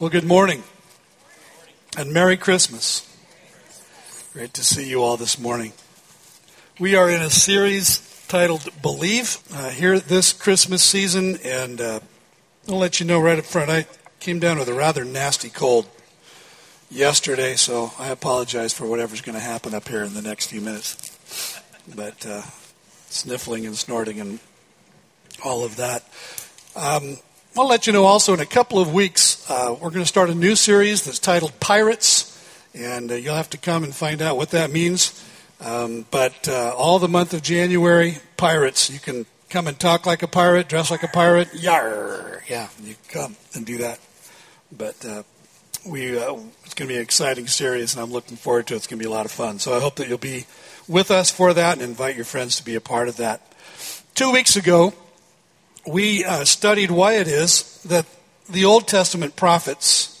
Well, good morning and Merry Christmas. Great to see you all this morning. We are in a series titled Believe uh, here this Christmas season, and uh, I'll let you know right up front. I came down with a rather nasty cold yesterday, so I apologize for whatever's going to happen up here in the next few minutes. But uh, sniffling and snorting and all of that. Um, I'll let you know also in a couple of weeks, uh, we're going to start a new series that's titled Pirates, and uh, you'll have to come and find out what that means. Um, but uh, all the month of January, pirates. You can come and talk like a pirate, dress like a pirate. Yar! Yeah, you come and do that. But uh, we uh, it's going to be an exciting series, and I'm looking forward to it. It's going to be a lot of fun. So I hope that you'll be with us for that and invite your friends to be a part of that. Two weeks ago, we uh, studied why it is that the Old Testament prophets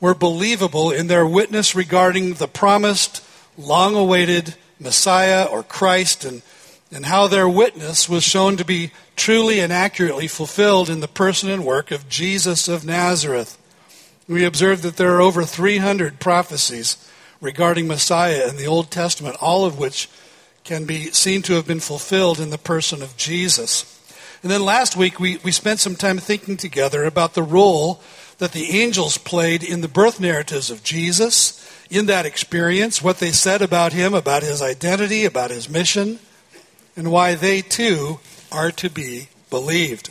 were believable in their witness regarding the promised, long awaited Messiah or Christ, and, and how their witness was shown to be truly and accurately fulfilled in the person and work of Jesus of Nazareth. We observed that there are over 300 prophecies regarding Messiah in the Old Testament, all of which can be seen to have been fulfilled in the person of Jesus. And then last week, we, we spent some time thinking together about the role that the angels played in the birth narratives of Jesus, in that experience, what they said about him, about his identity, about his mission, and why they too are to be believed.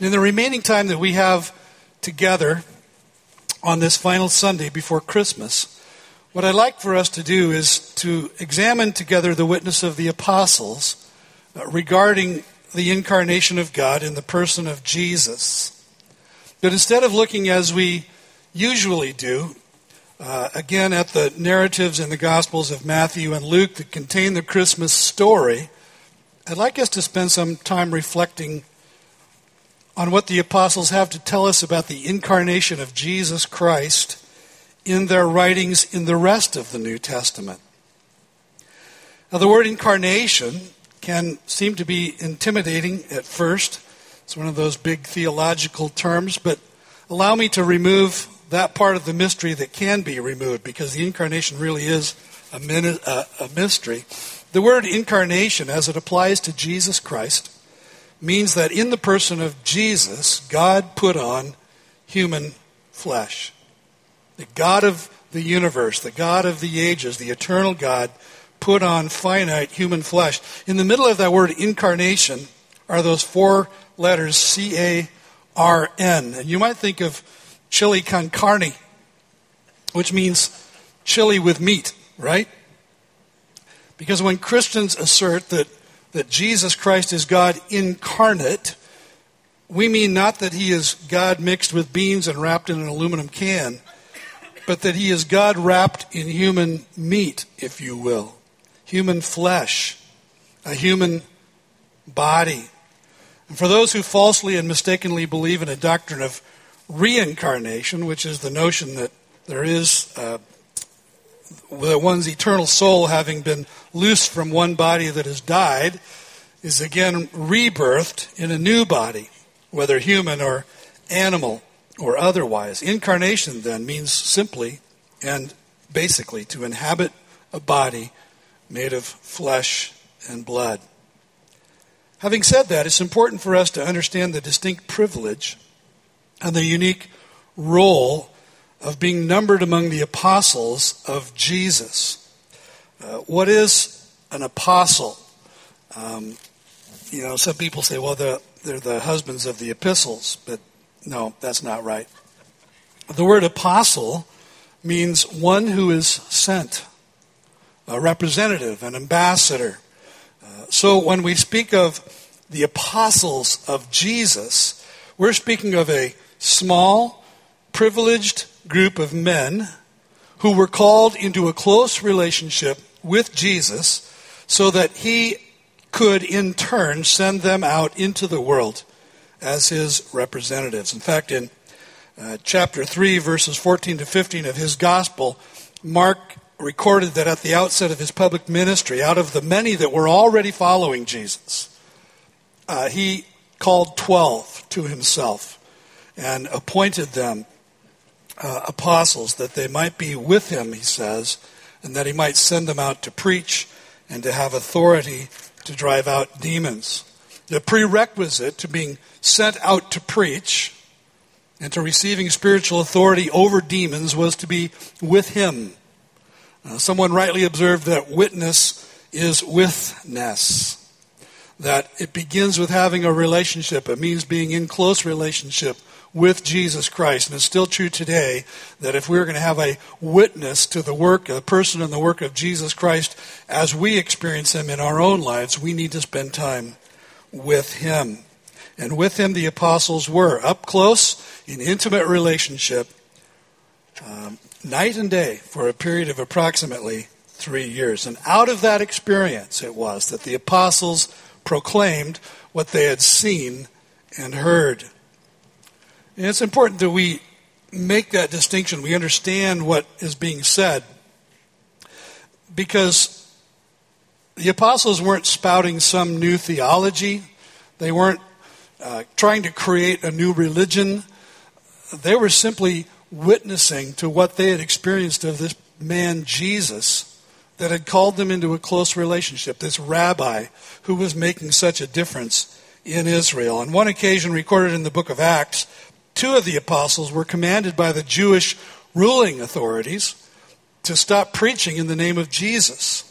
In the remaining time that we have together on this final Sunday before Christmas, what I'd like for us to do is to examine together the witness of the apostles uh, regarding the incarnation of God in the person of Jesus. But instead of looking as we usually do, uh, again at the narratives in the Gospels of Matthew and Luke that contain the Christmas story, I'd like us to spend some time reflecting on what the apostles have to tell us about the incarnation of Jesus Christ in their writings in the rest of the New Testament. Now, the word incarnation can seem to be intimidating at first. It's one of those big theological terms, but allow me to remove that part of the mystery that can be removed because the incarnation really is a, a, mystery. The word incarnation, as it applies to Jesus Christ, means that in the person of Jesus, God put on human flesh. The God of the universe, the God of the ages, the eternal God, put on finite human flesh. In the middle of that word incarnation are those four letters C A R N. And you might think of chili con carne, which means chili with meat, right? Because when Christians assert that, that Jesus Christ is God incarnate, we mean not that he is God mixed with beans and wrapped in an aluminum can, but that he is God wrapped in human meat, if you will human flesh, a human body. And for those who falsely and mistakenly believe in a doctrine of reincarnation, which is the notion that there is uh, one's eternal soul having been loosed from one body that has died, is again rebirthed in a new body, whether human or animal or otherwise. Incarnation then means simply and basically to inhabit a body made of flesh and blood. Having said that, it's important for us to understand the distinct privilege and the unique role of being numbered among the apostles of Jesus. Uh, what is an apostle? Um, you know, some people say, well, they're, they're the husbands of the epistles, but no, that's not right. The word apostle means one who is sent a representative, an ambassador. Uh, so when we speak of the apostles of Jesus, we're speaking of a small, privileged group of men who were called into a close relationship with Jesus so that he could in turn send them out into the world as his representatives. In fact, in uh, chapter 3, verses 14 to 15 of his gospel, Mark recorded that at the outset of his public ministry, out of the many that were already following Jesus, uh, he called 12 to himself and appointed them uh, apostles that they might be with him, he says, and that he might send them out to preach and to have authority to drive out demons. The prerequisite to being sent out to preach and to receiving spiritual authority over demons was to be with him. Uh, someone rightly observed that witness is withness. That it begins with having a relationship. It means being in close relationship with Jesus Christ. And it's still true today that if we're going to have a witness to the work, the person and the work of Jesus Christ as we experience him in our own lives, we need to spend time with him. And with him, the apostles were up close in intimate relationship, um, night and day, for a period of approximately three years. And out of that experience, it was that the apostles proclaimed what they had seen and heard. And it's important that we make that distinction. We understand what is being said because the apostles weren't spouting some new theology, they weren't uh, trying to create a new religion. They were simply witnessing to what they had experienced of this man, Jesus, that had called them into a close relationship, this rabbi who was making such a difference in Israel. On one occasion, recorded in the book of Acts, two of the apostles were commanded by the Jewish ruling authorities to stop preaching in the name of Jesus.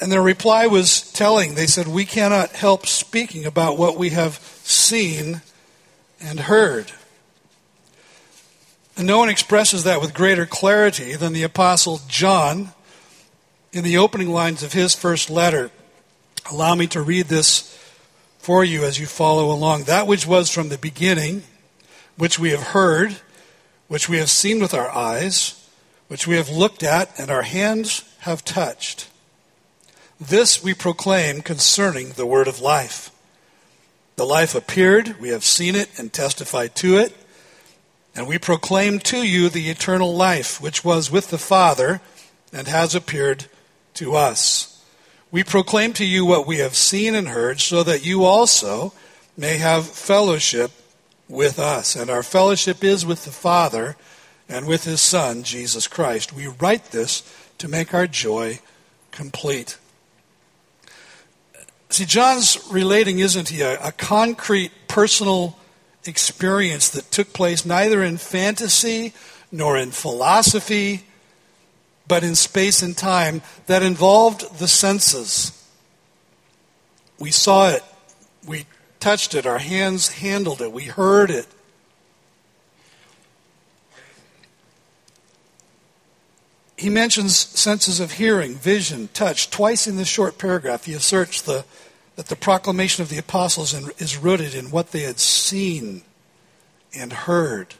And their reply was telling. They said, We cannot help speaking about what we have seen and heard. And no one expresses that with greater clarity than the Apostle John in the opening lines of his first letter. Allow me to read this for you as you follow along. That which was from the beginning which we have heard, which we have seen with our eyes, which we have looked at, and our hands have touched. This we proclaim concerning the word of life. The life appeared, we have seen it and testified to it, and we proclaim to you the eternal life, which was with the Father and has appeared to us. We proclaim to you what we have seen and heard, so that you also may have fellowship with us. And our fellowship is with the Father and with His Son, Jesus Christ. We write this to make our joy complete. See, John's relating, isn't he, a, a concrete personal experience that took place neither in fantasy nor in philosophy, but in space and time that involved the senses. We saw it, we touched it, our hands handled it, we heard it. He mentions senses of hearing, vision, touch. Twice in this short paragraph, he asserts the, that the proclamation of the apostles is rooted in what they had seen and heard,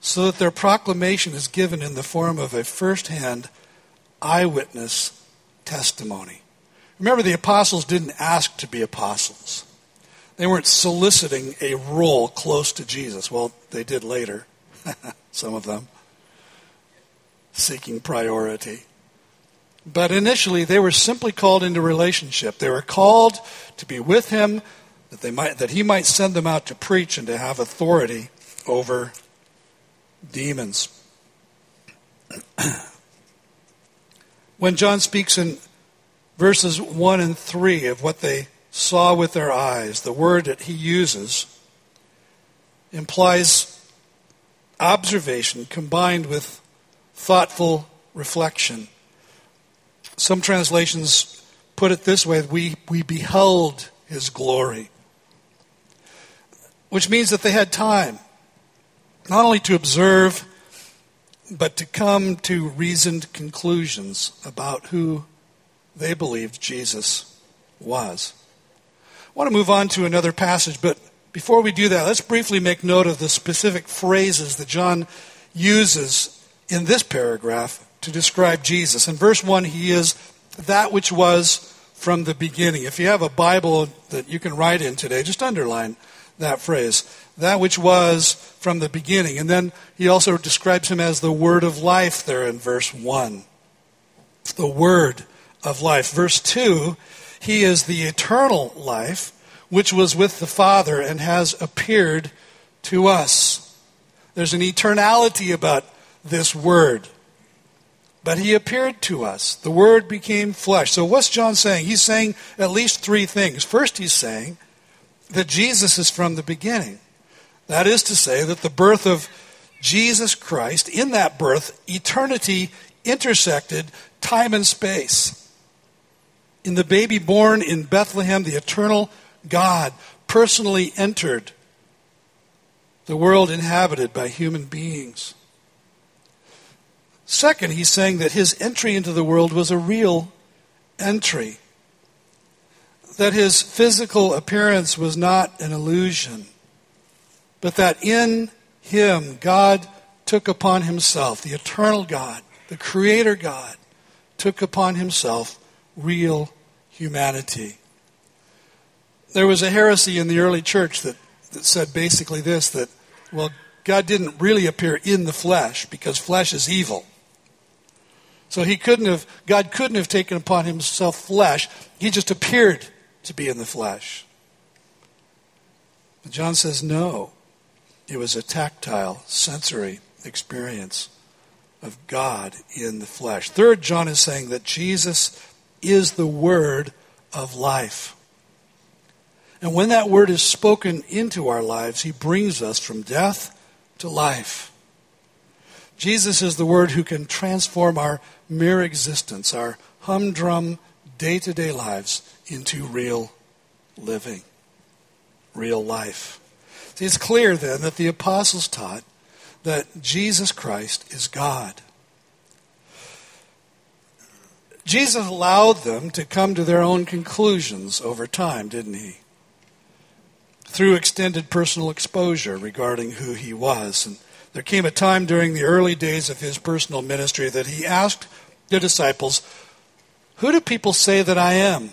so that their proclamation is given in the form of a first hand eyewitness testimony. Remember, the apostles didn't ask to be apostles. They weren't soliciting a role close to Jesus. Well, they did later, some of them, seeking priority. But initially, they were simply called into relationship. They were called to be with him, that, they might, that he might send them out to preach and to have authority over demons. when John speaks in verses 1 and 3 of what they saw with their eyes, the word that he uses implies observation combined with thoughtful reflection. Some translations put it this way we, we beheld his glory, which means that they had time not only to observe, but to come to reasoned conclusions about who they believed Jesus was. I want to move on to another passage, but before we do that, let's briefly make note of the specific phrases that John uses in this paragraph to describe Jesus. In verse 1, he is that which was from the beginning. If you have a Bible that you can write in today, just underline that phrase. That which was from the beginning. And then he also describes him as the word of life there in verse 1. The word of life. Verse 2 he is the eternal life, which was with the Father and has appeared to us. There's an eternality about this Word. But he appeared to us. The Word became flesh. So what's John saying? He's saying at least three things. First, he's saying that Jesus is from the beginning. That is to say, that the birth of Jesus Christ, in that birth, eternity intersected time and space. In the baby born in Bethlehem, the eternal God personally entered the world inhabited by human beings. Second, he's saying that his entry into the world was a real entry, that his physical appearance was not an illusion, but that in him God took upon himself, the eternal God, the creator God, took upon himself real humanity. There was a heresy in the early church that, that said basically this that, well, God didn't really appear in the flesh because flesh is evil. So he couldn't have, God couldn't have taken upon himself flesh. He just appeared to be in the flesh. But John says no. It was a tactile, sensory experience of God in the flesh. Third, John is saying that Jesus is the word of life. And when that word is spoken into our lives, he brings us from death to life. Jesus is the word who can transform our mere existence, our humdrum day to day lives, into real living, real life. See, It's clear then that the apostles taught that Jesus Christ is God. Jesus allowed them to come to their own conclusions over time, didn't he? Through extended personal exposure regarding who he was. And there came a time during the early days of his personal ministry that he asked the disciples, Who do people say that I am?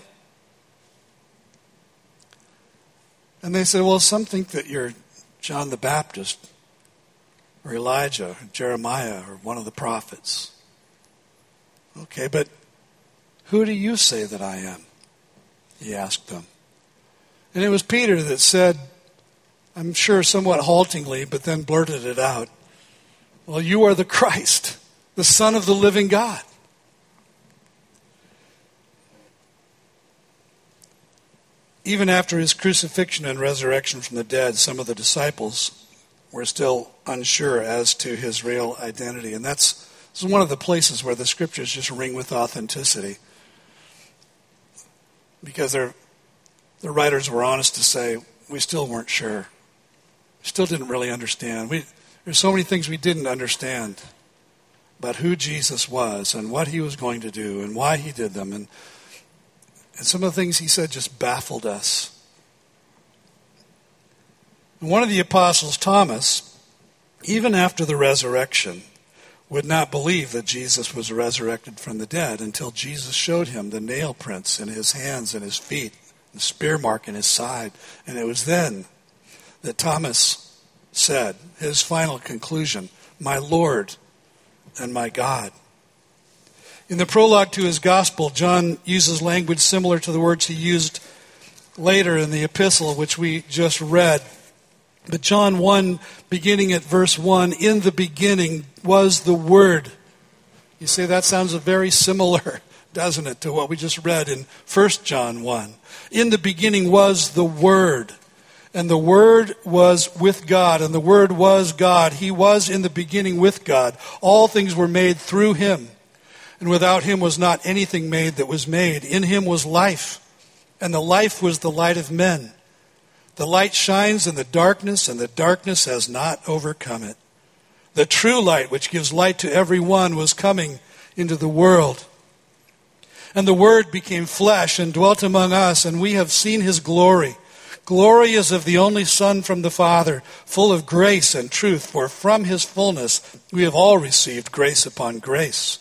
And they said, Well, some think that you're John the Baptist, or Elijah, or Jeremiah, or one of the prophets. Okay, but who do you say that I am? He asked them. And it was Peter that said, I'm sure somewhat haltingly, but then blurted it out. Well, you are the Christ, the Son of the living God. Even after his crucifixion and resurrection from the dead, some of the disciples were still unsure as to his real identity. And that's this is one of the places where the scriptures just ring with authenticity. Because the writers were honest to say, we still weren't sure. Still didn't really understand. We, there's so many things we didn't understand about who Jesus was and what he was going to do and why he did them. And and some of the things he said just baffled us. One of the apostles, Thomas, even after the resurrection, would not believe that Jesus was resurrected from the dead until Jesus showed him the nail prints in his hands and his feet, the spear mark in his side. And it was then that Thomas said, his final conclusion, My Lord and my God. In the prologue to his gospel, John uses language similar to the words he used later in the epistle, which we just read. But John 1, beginning at verse 1, in the beginning was the Word. You say that sounds very similar, doesn't it, to what we just read in 1 John 1. In the beginning was the Word. And the Word was with God, and the Word was God. He was in the beginning with God. All things were made through Him and without him was not anything made that was made. In him was life, and the life was the light of men. The light shines in the darkness, and the darkness has not overcome it. The true light, which gives light to every one, was coming into the world. And the Word became flesh and dwelt among us, and we have seen his glory. Glory is of the only Son from the Father, full of grace and truth, for from his fullness we have all received grace upon grace.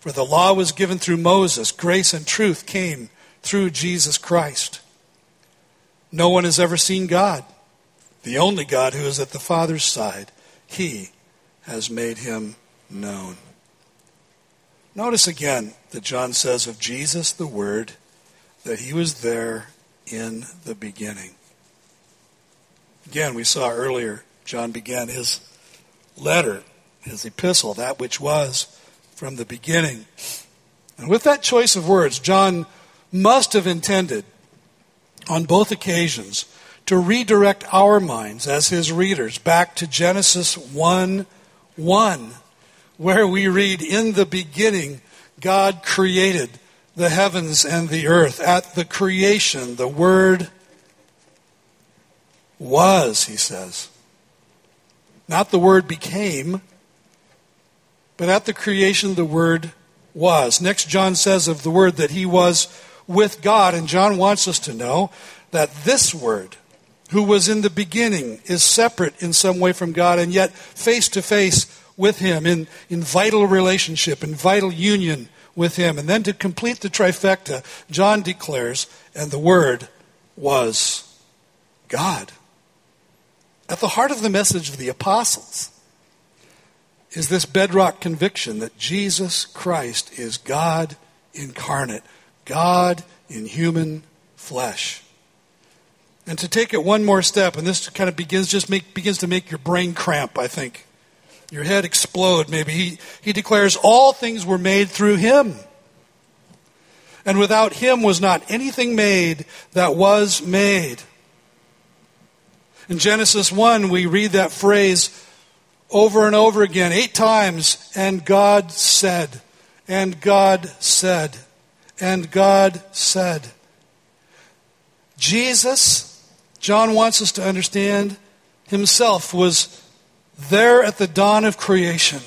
For the law was given through Moses, grace and truth came through Jesus Christ. No one has ever seen God, the only God who is at the Father's side. He has made him known. Notice again that John says of Jesus, the Word, that he was there in the beginning. Again, we saw earlier, John began his letter, his epistle, that which was from the beginning. And with that choice of words, John must have intended on both occasions to redirect our minds as his readers back to Genesis 1 1, where we read, In the beginning, God created the heavens and the earth. At the creation, the Word was, he says. Not the Word became, but at the creation, the Word was. Next, John says of the Word that he was with God, and John wants us to know that this Word, who was in the beginning, is separate in some way from God, and yet face to face with Him in, in vital relationship, in vital union with Him. And then to complete the trifecta, John declares, and the Word was God. At the heart of the message of the apostles is this bedrock conviction that Jesus Christ is God incarnate, God in human flesh. And to take it one more step, and this kind of begins just make, begins to make your brain cramp, I think your head explode maybe. He, he declares all things were made through him. And without him was not anything made that was made. In Genesis 1, we read that phrase over and over again, eight times. And God said, and God said, and God said. Jesus, John wants us to understand, himself was there at the dawn of creation.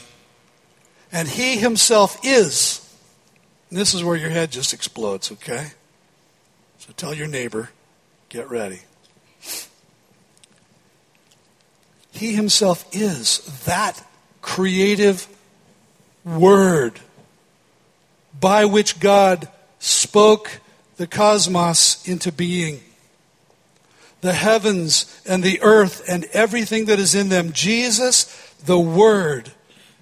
And he himself is. this is where your head just explodes, okay? So tell your neighbor, get ready. He himself is that creative word by which God spoke the cosmos into being the heavens and the earth and everything that is in them. Jesus, the Word,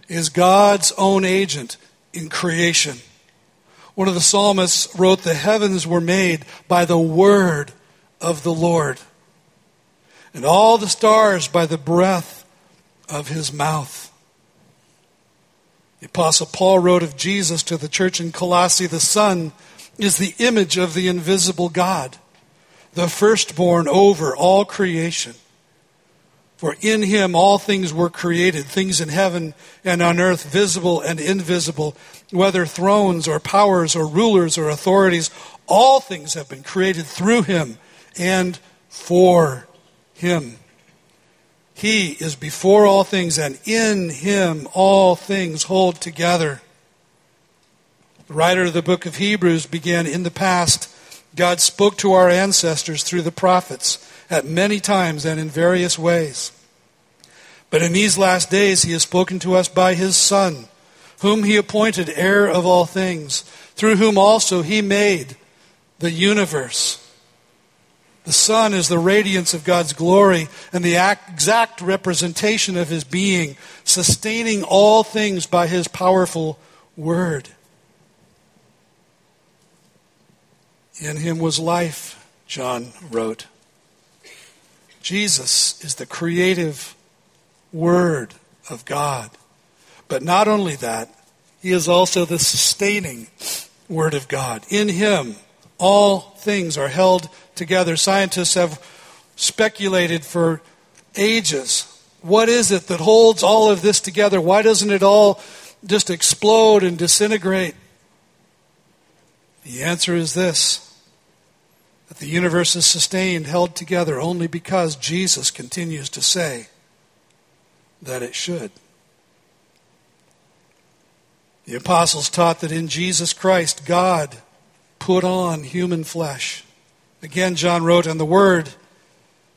is God's own agent in creation. One of the psalmists wrote, The heavens were made by the Word of the Lord, and all the stars by the breath of His mouth. The Apostle Paul wrote of Jesus to the church in Colossae, The Son is the image of the invisible God the firstborn over all creation. For in him all things were created, things in heaven and on earth, visible and invisible, whether thrones or powers or rulers or authorities, all things have been created through him and for him. He is before all things, and in him all things hold together. The writer of the book of Hebrews began in the past God spoke to our ancestors through the prophets at many times and in various ways. But in these last days, He has spoken to us by His Son, whom He appointed heir of all things, through whom also He made the universe. The Son is the radiance of God's glory and the exact representation of His being, sustaining all things by His powerful word. In him was life, John wrote. Jesus is the creative Word of God. But not only that, he is also the sustaining Word of God. In him, all things are held together. Scientists have speculated for ages. What is it that holds all of this together? Why doesn't it all just explode and disintegrate? The answer is this that the universe is sustained, held together only because Jesus continues to say that it should. The apostles taught that in Jesus Christ, God put on human flesh. Again, John wrote, and the Word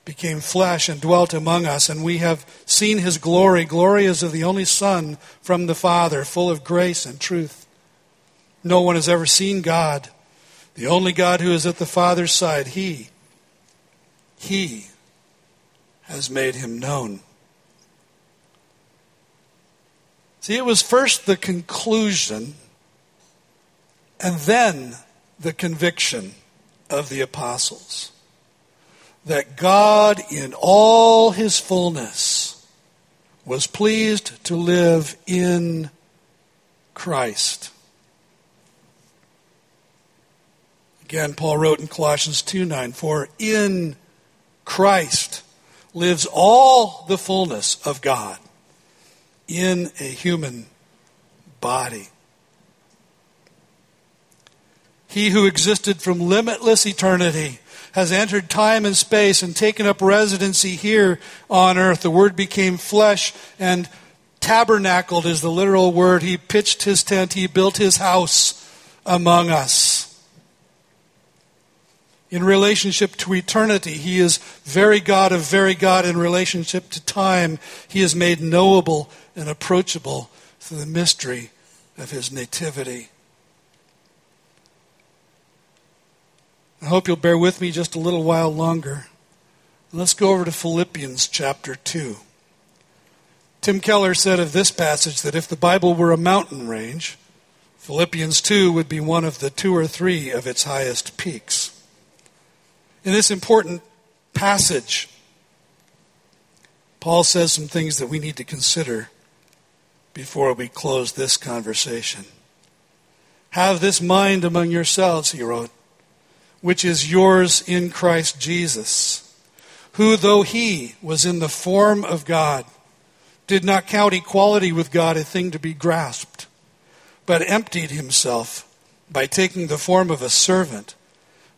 became flesh and dwelt among us, and we have seen his glory. Glory as of the only Son from the Father, full of grace and truth. No one has ever seen God the only God who is at the Father's side, He, He has made Him known. See, it was first the conclusion and then the conviction of the apostles that God, in all His fullness, was pleased to live in Christ. Again, Paul wrote in Colossians 2 9, For in Christ lives all the fullness of God in a human body. He who existed from limitless eternity has entered time and space and taken up residency here on earth. The Word became flesh and tabernacled is the literal word. He pitched his tent, he built his house among us in relationship to eternity. He is very God of very God in relationship to time. He is made knowable and approachable through the mystery of his nativity. I hope you'll bear with me just a little while longer. Let's go over to Philippians chapter 2. Tim Keller said of this passage that if the Bible were a mountain range, Philippians 2 would be one of the two or three of its highest peaks in this important passage, Paul says some things that we need to consider before we close this conversation. Have this mind among yourselves, he wrote, which is yours in Christ Jesus, who, though he was in the form of God, did not count equality with God a thing to be grasped, but emptied himself by taking the form of a servant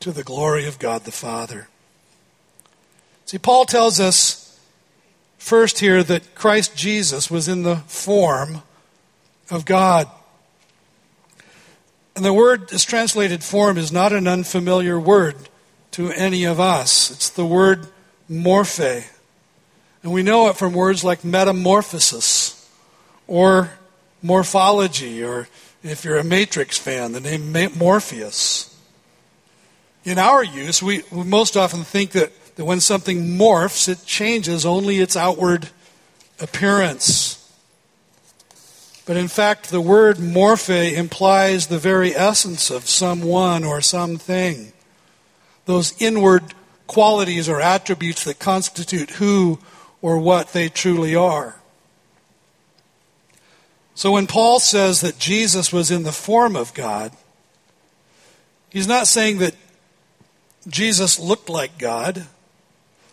to the glory of God the Father. See, Paul tells us first here that Christ Jesus was in the form of God. And the word is translated form is not an unfamiliar word to any of us. It's the word morphe. And we know it from words like metamorphosis or morphology, or if you're a Matrix fan, the name Morpheus in our use, we, we most often think that, that when something morphs, it changes only its outward appearance. But in fact, the word morphe implies the very essence of someone or something. Those inward qualities or attributes that constitute who or what they truly are. So when Paul says that Jesus was in the form of God, he's not saying that Jesus looked like God.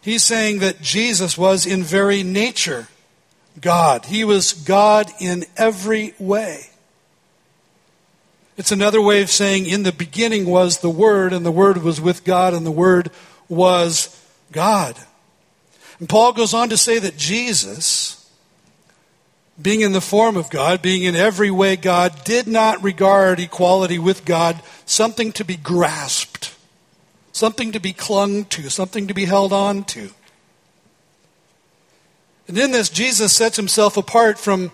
He's saying that Jesus was in very nature God. He was God in every way. It's another way of saying in the beginning was the Word, and the Word was with God, and the Word was God. And Paul goes on to say that Jesus, being in the form of God, being in every way God, did not regard equality with God something to be grasped something to be clung to, something to be held on to. And in this, Jesus sets himself apart from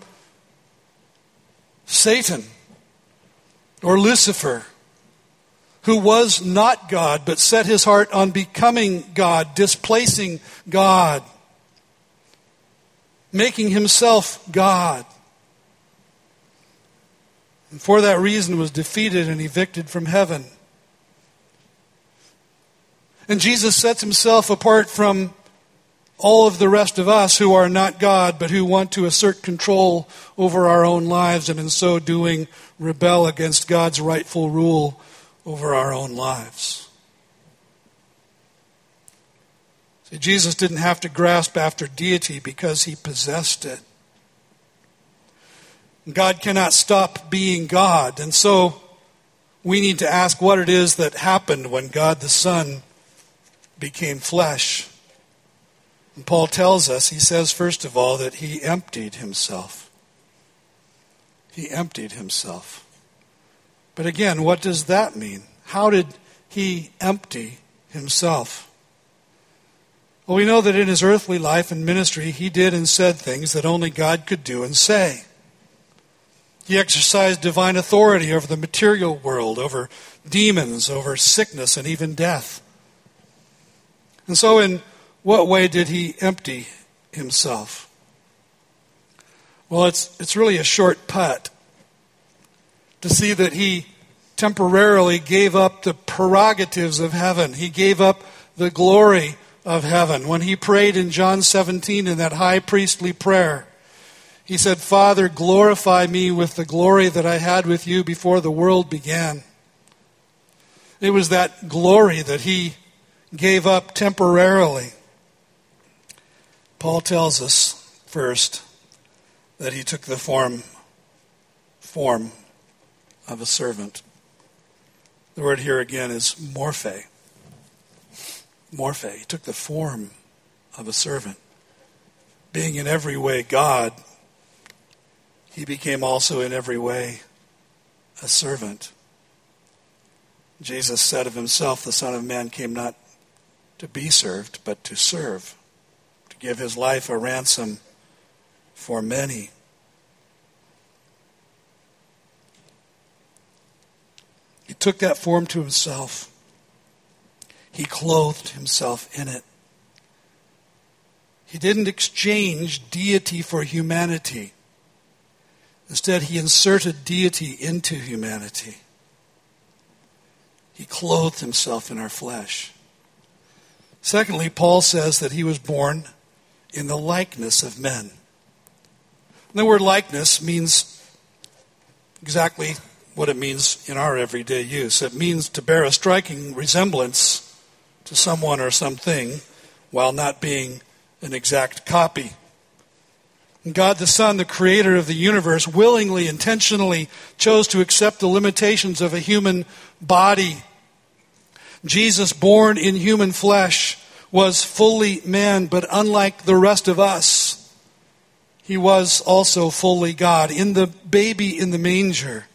Satan or Lucifer, who was not God, but set his heart on becoming God, displacing God, making himself God. And for that reason was defeated and evicted from heaven. And Jesus sets himself apart from all of the rest of us who are not God, but who want to assert control over our own lives and in so doing rebel against God's rightful rule over our own lives. See, Jesus didn't have to grasp after deity because he possessed it. God cannot stop being God, and so we need to ask what it is that happened when God the Son became flesh. And Paul tells us, he says, first of all, that he emptied himself. He emptied himself. But again, what does that mean? How did he empty himself? Well, we know that in his earthly life and ministry, he did and said things that only God could do and say. He exercised divine authority over the material world, over demons, over sickness, and even death. And so, in what way did he empty himself? Well, it's, it's really a short putt to see that he temporarily gave up the prerogatives of heaven. He gave up the glory of heaven. When he prayed in John 17 in that high priestly prayer, he said, Father, glorify me with the glory that I had with you before the world began. It was that glory that he gave up temporarily. Paul tells us first that he took the form form of a servant. The word here again is morphe. Morphe. He took the form of a servant. Being in every way God, he became also in every way a servant. Jesus said of himself, The Son of Man came not to be served, but to serve, to give his life a ransom for many. He took that form to himself. He clothed himself in it. He didn't exchange deity for humanity. Instead, he inserted deity into humanity. He clothed himself in our flesh. Secondly, Paul says that he was born in the likeness of men. the word likeness means exactly what it means in our everyday use. It means to bear a striking resemblance to someone or something while not being an exact copy. God the Son, the creator of the universe, willingly, intentionally chose to accept the limitations of a human body. Jesus, born in human flesh, was fully man, but unlike the rest of us, he was also fully God. In the baby in the manger,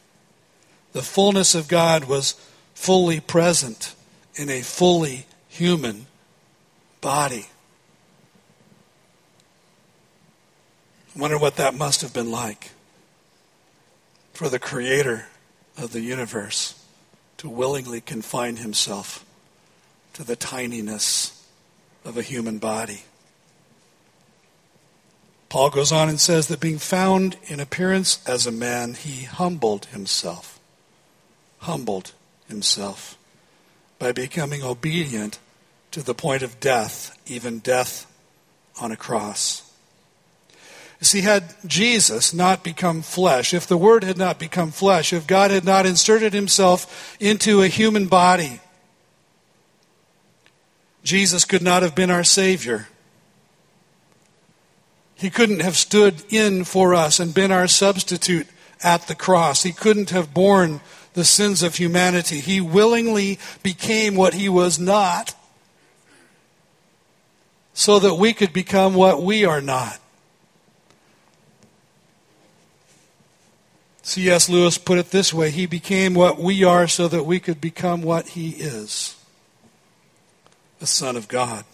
the fullness of God was fully present in a fully human body. I wonder what that must have been like for the creator of the universe to willingly confine himself to the tininess of a human body. Paul goes on and says that being found in appearance as a man, he humbled himself. Humbled himself by becoming obedient to the point of death, even death on a cross. See, had Jesus not become flesh, if the Word had not become flesh, if God had not inserted himself into a human body, Jesus could not have been our Savior. He couldn't have stood in for us and been our substitute at the cross. He couldn't have borne the sins of humanity. He willingly became what he was not so that we could become what we are not. C.S. Lewis put it this way He became what we are so that we could become what He is the Son of God.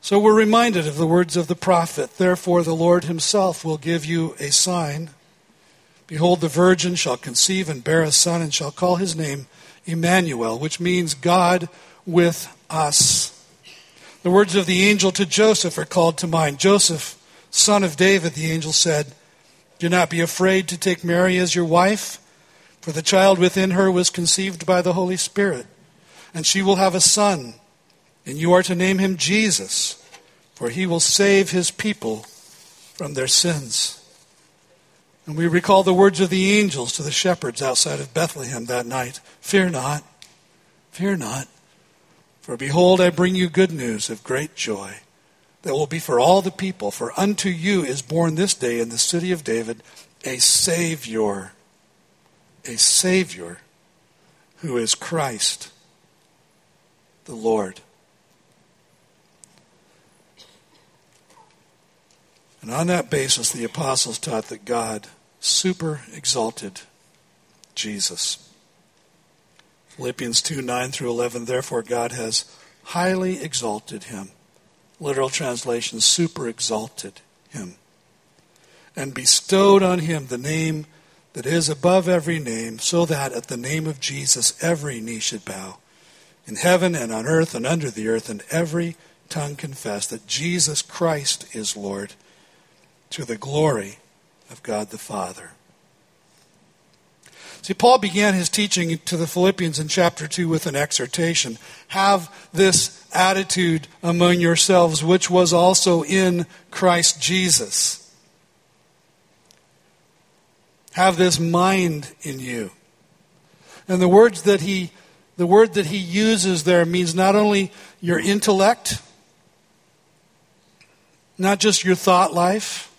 So we're reminded of the words of the prophet Therefore, the Lord Himself will give you a sign. Behold, the virgin shall conceive and bear a son, and shall call his name Emmanuel, which means God with us. The words of the angel to Joseph are called to mind. Joseph, son of David, the angel said, Do not be afraid to take Mary as your wife, for the child within her was conceived by the Holy Spirit, and she will have a son, and you are to name him Jesus, for he will save his people from their sins. And we recall the words of the angels to the shepherds outside of Bethlehem that night Fear not, fear not. For behold, I bring you good news of great joy that will be for all the people. For unto you is born this day in the city of David a Savior, a Savior who is Christ the Lord. And on that basis, the apostles taught that God super exalted Jesus. Philippians 2 9 through 11. Therefore, God has highly exalted him. Literal translation, super exalted him. And bestowed on him the name that is above every name, so that at the name of Jesus every knee should bow, in heaven and on earth and under the earth, and every tongue confess that Jesus Christ is Lord, to the glory of God the Father. See, Paul began his teaching to the Philippians in chapter 2 with an exhortation. Have this attitude among yourselves, which was also in Christ Jesus. Have this mind in you. And the words that he the word that he uses there means not only your intellect, not just your thought life,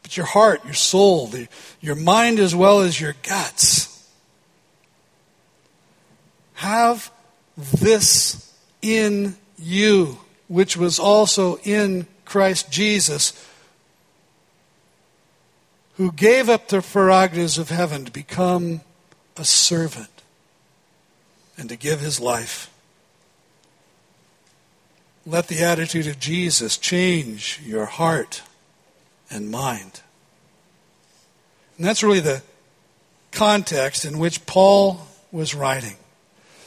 but your heart, your soul, the, your mind as well as your guts. Have this in you, which was also in Christ Jesus, who gave up the prerogatives of heaven to become a servant and to give his life. Let the attitude of Jesus change your heart and mind. And that's really the context in which Paul was writing.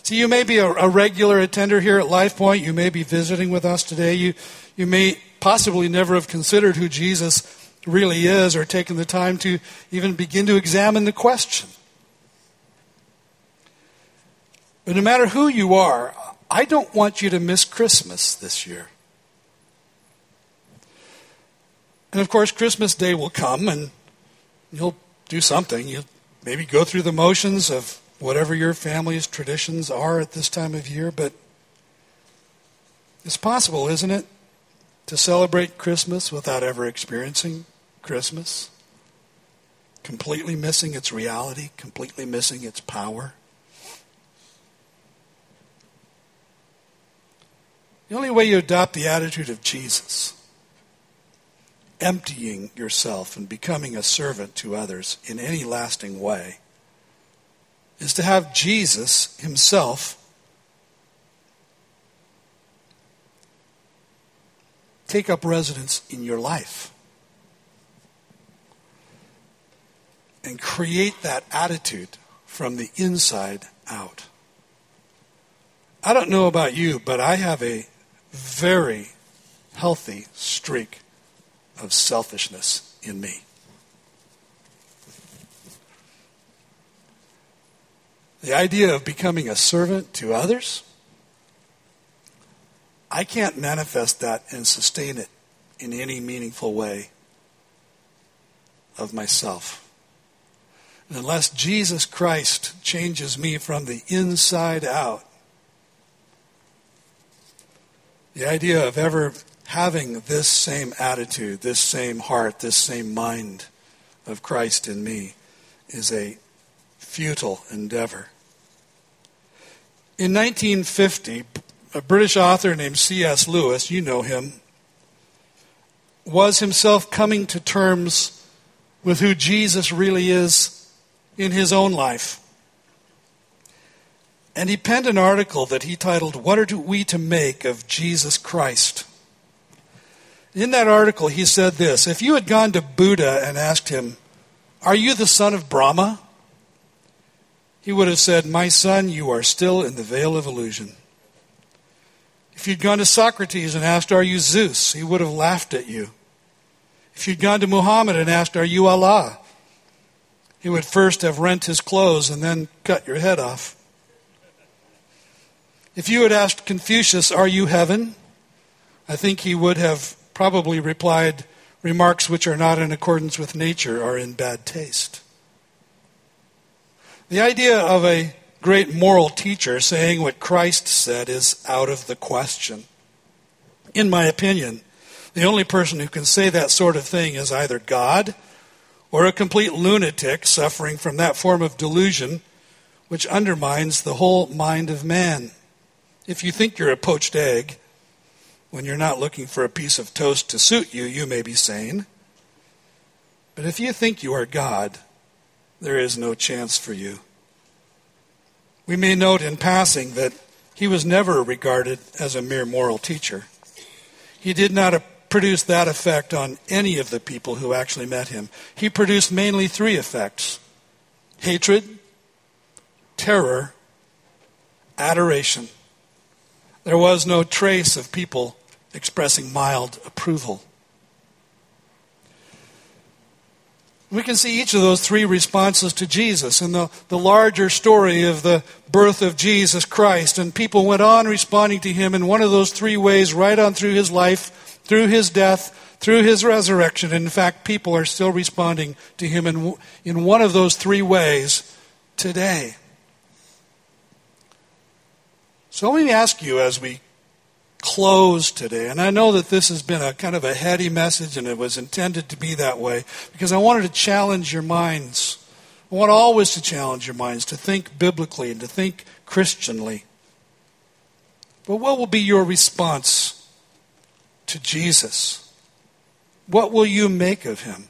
See, you may be a, a, regular attender here at Life Point. You may be visiting with us today. You, you may possibly never have considered who Jesus really is or taken the time to even begin to examine the question. But no matter who you are, I don't want you to miss Christmas this year. And of course, Christmas Day will come and you'll do something. You'll maybe go through the motions of whatever your family's traditions are at this time of year, but it's possible, isn't it, to celebrate Christmas without ever experiencing Christmas? Completely missing its reality, completely missing its power. The only way you adopt the attitude of Jesus, emptying yourself and becoming a servant to others in any lasting way, is to have Jesus himself take up residence in your life and create that attitude from the inside out. I don't know about you, but I have a very healthy streak of selfishness in me. The idea of becoming a servant to others, I can't manifest that and sustain it in any meaningful way of myself. And unless Jesus Christ changes me from the inside out, the idea of ever having this same attitude, this same heart, this same mind of Christ in me is a futile endeavor. In 1950, a British author named C.S. Lewis, you know him, was himself coming to terms with who Jesus really is in his own life. And he penned an article that he titled, What Are We to Make of Jesus Christ? In that article, he said this If you had gone to Buddha and asked him, Are you the son of Brahma? He would have said, My son, you are still in the veil of illusion. If you'd gone to Socrates and asked, Are you Zeus? he would have laughed at you. If you'd gone to Muhammad and asked, Are you Allah? he would first have rent his clothes and then cut your head off. If you had asked Confucius, Are you heaven? I think he would have probably replied, Remarks which are not in accordance with nature are in bad taste. The idea of a great moral teacher saying what Christ said is out of the question. In my opinion, the only person who can say that sort of thing is either God or a complete lunatic suffering from that form of delusion which undermines the whole mind of man. If you think you're a poached egg, when you're not looking for a piece of toast to suit you, you may be sane. But if you think you are God, there is no chance for you. We may note in passing that He was never regarded as a mere moral teacher. He did not produce that effect on any of the people who actually met him. He produced mainly three effects hatred, terror, adoration. There was no trace of people expressing mild approval. We can see each of those three responses to Jesus in the, the larger story of the birth of Jesus Christ. And people went on responding to him in one of those three ways right on through his life, through his death, through his resurrection. And in fact, people are still responding to him in, in one of those three ways today. So let me ask you as we close today. And I know that this has been a kind of a heady message and it was intended to be that way because I wanted to challenge your minds. I want always to challenge your minds to think biblically and to think Christianly. But what will be your response to Jesus? What will you make of him?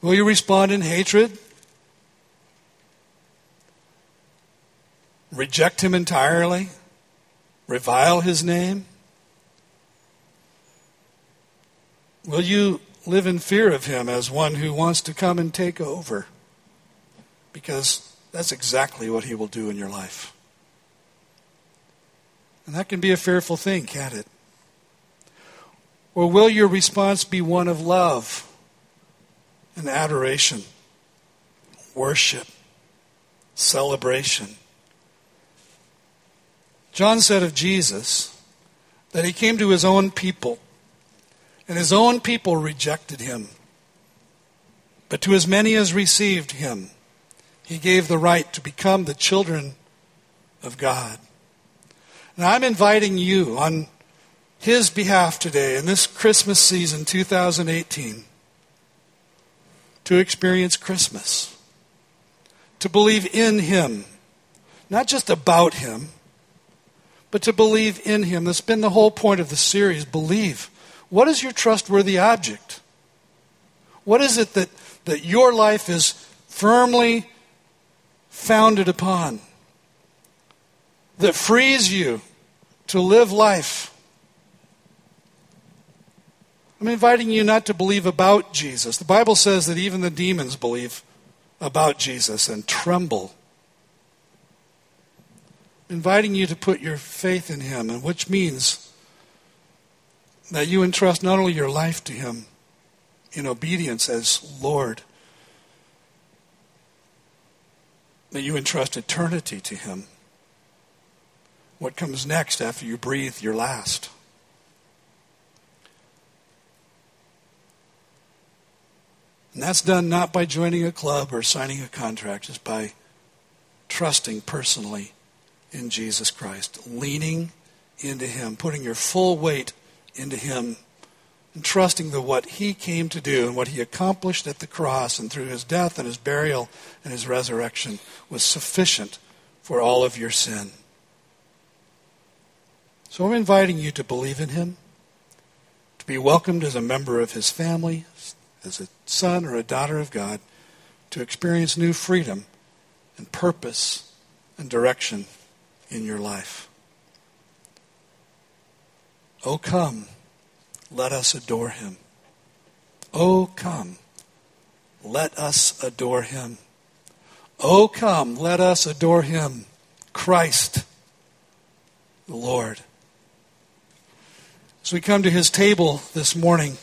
Will you respond in hatred? Reject him entirely? Revile his name? Will you live in fear of him as one who wants to come and take over? Because that's exactly what he will do in your life. And that can be a fearful thing, can't it? Or will your response be one of love and adoration, worship, celebration? John said of Jesus that he came to his own people, and his own people rejected him. But to as many as received him, he gave the right to become the children of God. And I'm inviting you on his behalf today in this Christmas season 2018 to experience Christmas, to believe in him, not just about him but to believe in Him. That's been the whole point of the series believe. What is your trustworthy object? What is it that, that your life is firmly founded upon? That frees you to live life? I'm inviting you not to believe about Jesus. The Bible says that even the demons believe about Jesus and tremble inviting you to put your faith in Him, and which means that you entrust not only your life to Him in obedience as Lord, that you entrust eternity to Him. What comes next after you breathe your last? And that's done not by joining a club or signing a contract, just by trusting personally in Jesus Christ, leaning into Him, putting your full weight into Him, and trusting that what He came to do and what He accomplished at the cross and through His death and His burial and His resurrection was sufficient for all of your sin. So I'm inviting you to believe in Him, to be welcomed as a member of His family, as a son or a daughter of God, to experience new freedom and purpose and direction in your life. Oh, come, let us adore him. Oh, come, let us adore him. Oh, come, let us adore him, Christ the Lord. As we come to his table this morning,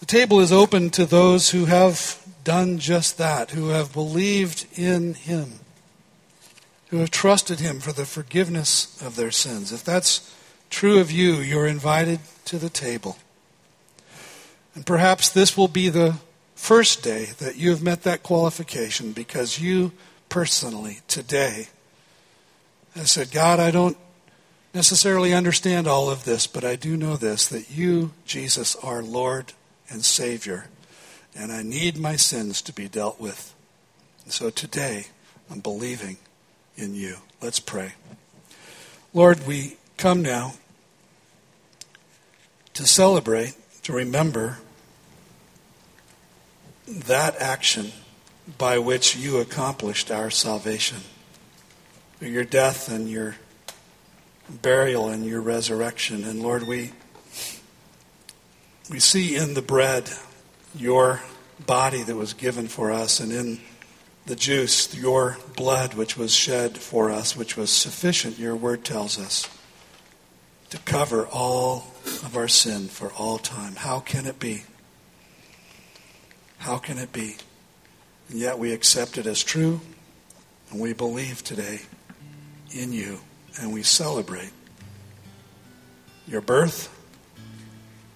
the table is open to those who have done just that, who have believed in him who have trusted him for the forgiveness of their sins. If that's true of you, you're invited to the table. And perhaps this will be the first day that you have met that qualification because you personally, today, have said, God, I don't necessarily understand all of this, but I do know this that you, Jesus, are Lord and Savior, and I need my sins to be dealt with. And so today, I'm believing in you. Let's pray. Lord, we come now to celebrate, to remember that action by which you accomplished our salvation. Your death and your burial and your resurrection. And Lord, we, we see in the bread your body that was given for us, and in the juice your blood which was shed for us, which was sufficient, your word tells us, to cover all of our sin for all time. How can it be? How can it be? And yet we accept it as true, and we believe today in you, and we celebrate your birth,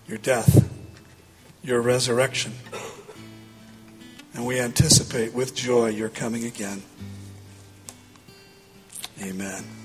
your death, your resurrection. And we anticipate with joy your coming again. Amen.